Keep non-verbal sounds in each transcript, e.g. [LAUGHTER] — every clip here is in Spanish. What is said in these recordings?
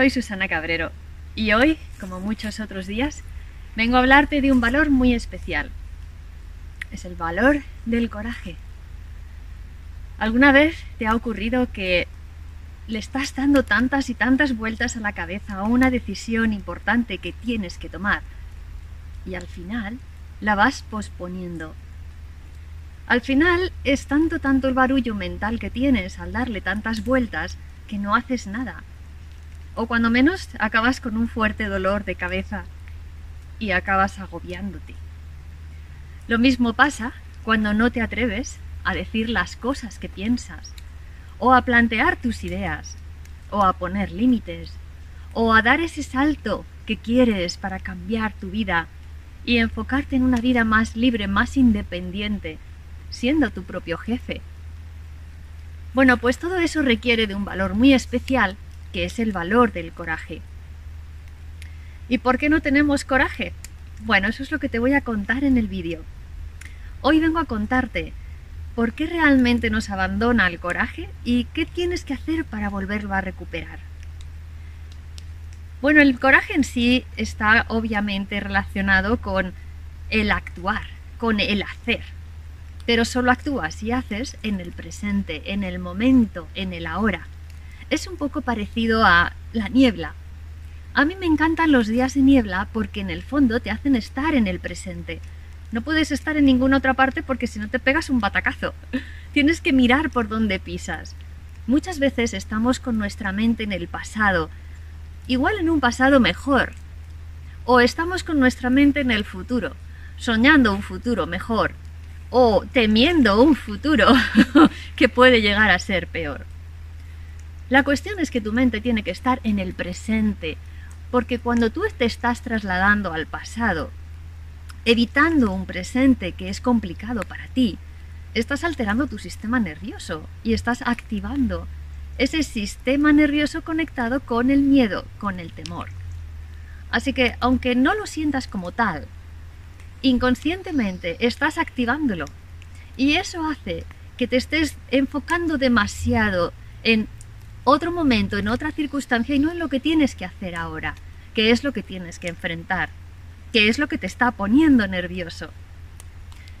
Soy Susana Cabrero y hoy, como muchos otros días, vengo a hablarte de un valor muy especial. Es el valor del coraje. ¿Alguna vez te ha ocurrido que le estás dando tantas y tantas vueltas a la cabeza a una decisión importante que tienes que tomar y al final la vas posponiendo? Al final es tanto tanto el barullo mental que tienes al darle tantas vueltas que no haces nada. O cuando menos acabas con un fuerte dolor de cabeza y acabas agobiándote. Lo mismo pasa cuando no te atreves a decir las cosas que piensas, o a plantear tus ideas, o a poner límites, o a dar ese salto que quieres para cambiar tu vida y enfocarte en una vida más libre, más independiente, siendo tu propio jefe. Bueno, pues todo eso requiere de un valor muy especial, que es el valor del coraje. ¿Y por qué no tenemos coraje? Bueno, eso es lo que te voy a contar en el vídeo. Hoy vengo a contarte por qué realmente nos abandona el coraje y qué tienes que hacer para volverlo a recuperar. Bueno, el coraje en sí está obviamente relacionado con el actuar, con el hacer pero solo actúas y haces en el presente, en el momento, en el ahora. Es un poco parecido a la niebla. A mí me encantan los días de niebla porque en el fondo te hacen estar en el presente. No puedes estar en ninguna otra parte porque si no te pegas un batacazo. [LAUGHS] Tienes que mirar por dónde pisas. Muchas veces estamos con nuestra mente en el pasado, igual en un pasado mejor. O estamos con nuestra mente en el futuro, soñando un futuro mejor, o temiendo un futuro [LAUGHS] que puede llegar a ser peor. La cuestión es que tu mente tiene que estar en el presente, porque cuando tú te estás trasladando al pasado, evitando un presente que es complicado para ti, estás alterando tu sistema nervioso y estás activando ese sistema nervioso conectado con el miedo, con el temor. Así que aunque no lo sientas como tal, inconscientemente estás activándolo. Y eso hace que te estés enfocando demasiado en otro momento, en otra circunstancia y no en lo que tienes que hacer ahora, que es lo que tienes que enfrentar, que es lo que te está poniendo nervioso.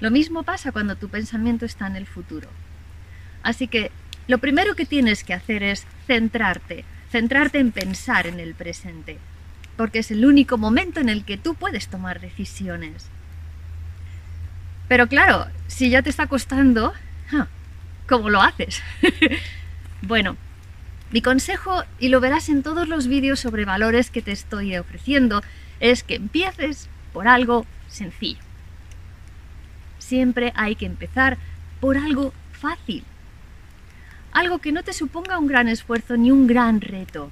Lo mismo pasa cuando tu pensamiento está en el futuro. Así que lo primero que tienes que hacer es centrarte, centrarte en pensar en el presente, porque es el único momento en el que tú puedes tomar decisiones. Pero claro, si ya te está costando, ¿cómo lo haces? [LAUGHS] bueno, mi consejo, y lo verás en todos los vídeos sobre valores que te estoy ofreciendo, es que empieces por algo sencillo. Siempre hay que empezar por algo fácil. Algo que no te suponga un gran esfuerzo ni un gran reto.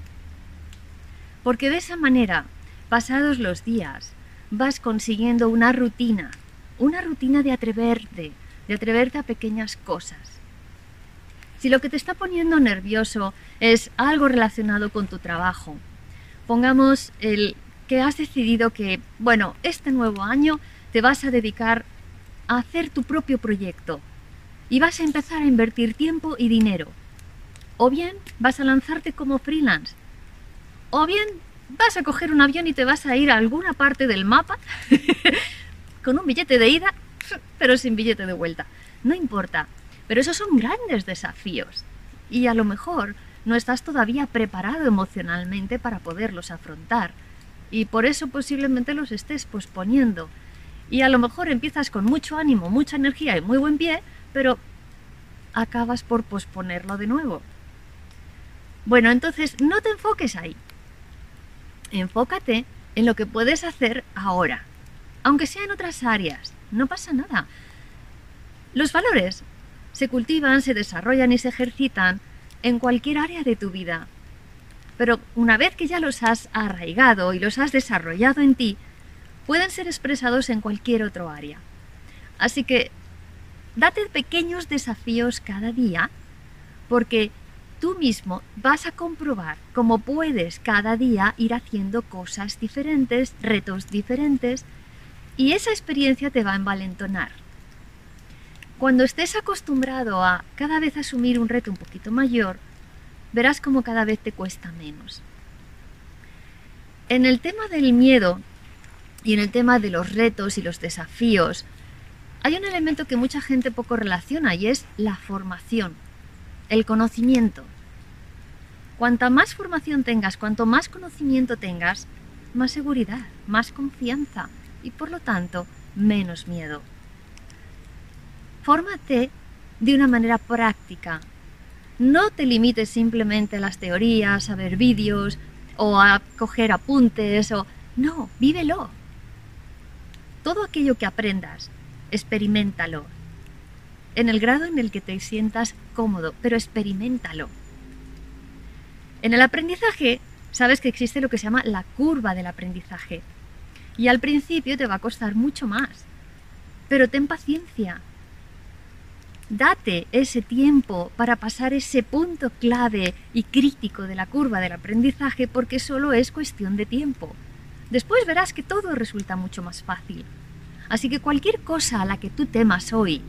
Porque de esa manera, pasados los días, vas consiguiendo una rutina una rutina de atreverte, de atreverte a pequeñas cosas. Si lo que te está poniendo nervioso es algo relacionado con tu trabajo, pongamos el que has decidido que, bueno, este nuevo año te vas a dedicar a hacer tu propio proyecto y vas a empezar a invertir tiempo y dinero. O bien vas a lanzarte como freelance. O bien vas a coger un avión y te vas a ir a alguna parte del mapa [LAUGHS] con un billete de ida, pero sin billete de vuelta. No importa, pero esos son grandes desafíos y a lo mejor no estás todavía preparado emocionalmente para poderlos afrontar y por eso posiblemente los estés posponiendo. Y a lo mejor empiezas con mucho ánimo, mucha energía y muy buen pie, pero acabas por posponerlo de nuevo. Bueno, entonces no te enfoques ahí. Enfócate en lo que puedes hacer ahora aunque sea en otras áreas, no pasa nada. Los valores se cultivan, se desarrollan y se ejercitan en cualquier área de tu vida. Pero una vez que ya los has arraigado y los has desarrollado en ti, pueden ser expresados en cualquier otro área. Así que date pequeños desafíos cada día porque tú mismo vas a comprobar cómo puedes cada día ir haciendo cosas diferentes, retos diferentes y esa experiencia te va a envalentonar. Cuando estés acostumbrado a cada vez asumir un reto un poquito mayor, verás como cada vez te cuesta menos. En el tema del miedo y en el tema de los retos y los desafíos, hay un elemento que mucha gente poco relaciona y es la formación, el conocimiento. Cuanta más formación tengas, cuanto más conocimiento tengas, más seguridad, más confianza y por lo tanto menos miedo. Fórmate de una manera práctica. No te limites simplemente a las teorías, a ver vídeos o a coger apuntes o... No, vívelo. Todo aquello que aprendas, experimentalo. En el grado en el que te sientas cómodo, pero experimentalo. En el aprendizaje, sabes que existe lo que se llama la curva del aprendizaje. Y al principio te va a costar mucho más. Pero ten paciencia, Date ese tiempo para pasar ese punto clave y crítico de la curva del aprendizaje porque solo es cuestión de tiempo. Después verás que todo resulta mucho más fácil. Así que cualquier cosa a la que tú temas hoy,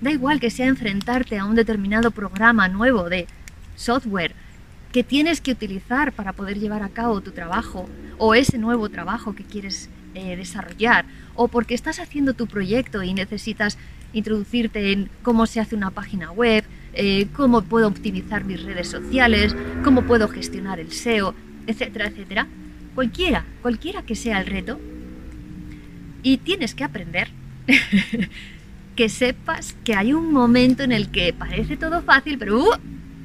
da igual que sea enfrentarte a un determinado programa nuevo de software que tienes que utilizar para poder llevar a cabo tu trabajo o ese nuevo trabajo que quieres eh, desarrollar o porque estás haciendo tu proyecto y necesitas introducirte en cómo se hace una página web, eh, cómo puedo optimizar mis redes sociales, cómo puedo gestionar el SEO, etcétera, etcétera. Cualquiera, cualquiera que sea el reto. Y tienes que aprender [LAUGHS] que sepas que hay un momento en el que parece todo fácil, pero uh,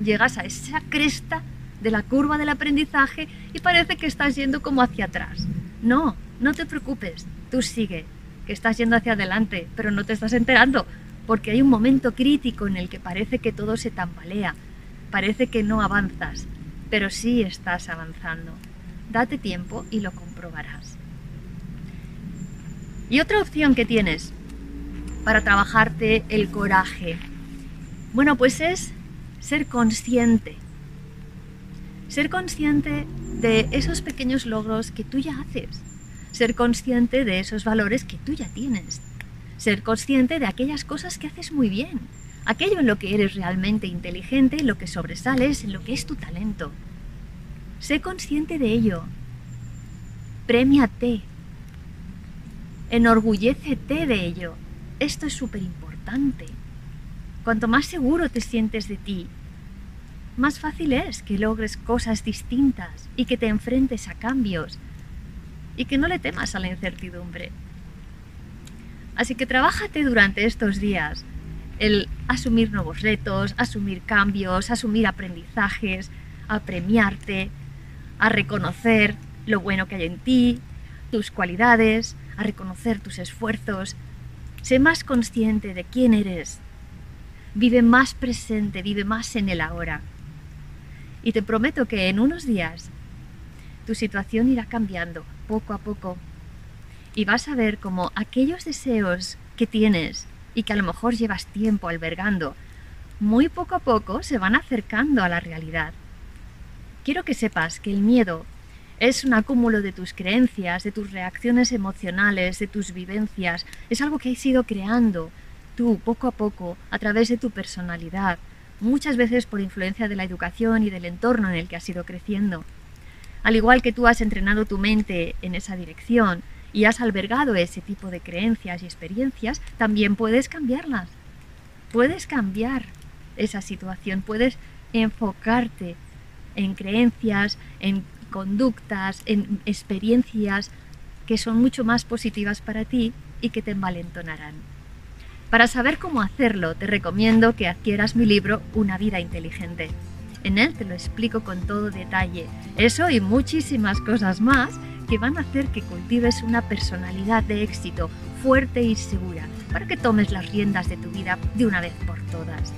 llegas a esa cresta de la curva del aprendizaje y parece que estás yendo como hacia atrás. No, no te preocupes, tú sigue, que estás yendo hacia adelante, pero no te estás enterando, porque hay un momento crítico en el que parece que todo se tambalea, parece que no avanzas, pero sí estás avanzando. Date tiempo y lo comprobarás. Y otra opción que tienes para trabajarte el coraje, bueno, pues es ser consciente. Ser consciente de esos pequeños logros que tú ya haces ser consciente de esos valores que tú ya tienes, ser consciente de aquellas cosas que haces muy bien, aquello en lo que eres realmente inteligente, en lo que sobresales, lo que es tu talento. Sé consciente de ello. Premiate. Enorgullécete de ello. Esto es súper importante. Cuanto más seguro te sientes de ti, más fácil es que logres cosas distintas y que te enfrentes a cambios y que no le temas a la incertidumbre. Así que trabájate durante estos días el asumir nuevos retos, asumir cambios, asumir aprendizajes, a premiarte, a reconocer lo bueno que hay en ti, tus cualidades, a reconocer tus esfuerzos. Sé más consciente de quién eres. Vive más presente, vive más en el ahora. Y te prometo que en unos días tu situación irá cambiando poco a poco y vas a ver como aquellos deseos que tienes y que a lo mejor llevas tiempo albergando, muy poco a poco se van acercando a la realidad. Quiero que sepas que el miedo es un acúmulo de tus creencias, de tus reacciones emocionales, de tus vivencias, es algo que has ido creando tú poco a poco a través de tu personalidad, muchas veces por influencia de la educación y del entorno en el que has ido creciendo. Al igual que tú has entrenado tu mente en esa dirección y has albergado ese tipo de creencias y experiencias, también puedes cambiarlas. Puedes cambiar esa situación, puedes enfocarte en creencias, en conductas, en experiencias que son mucho más positivas para ti y que te envalentonarán. Para saber cómo hacerlo, te recomiendo que adquieras mi libro Una vida inteligente. En él te lo explico con todo detalle. Eso y muchísimas cosas más que van a hacer que cultives una personalidad de éxito fuerte y segura para que tomes las riendas de tu vida de una vez por todas.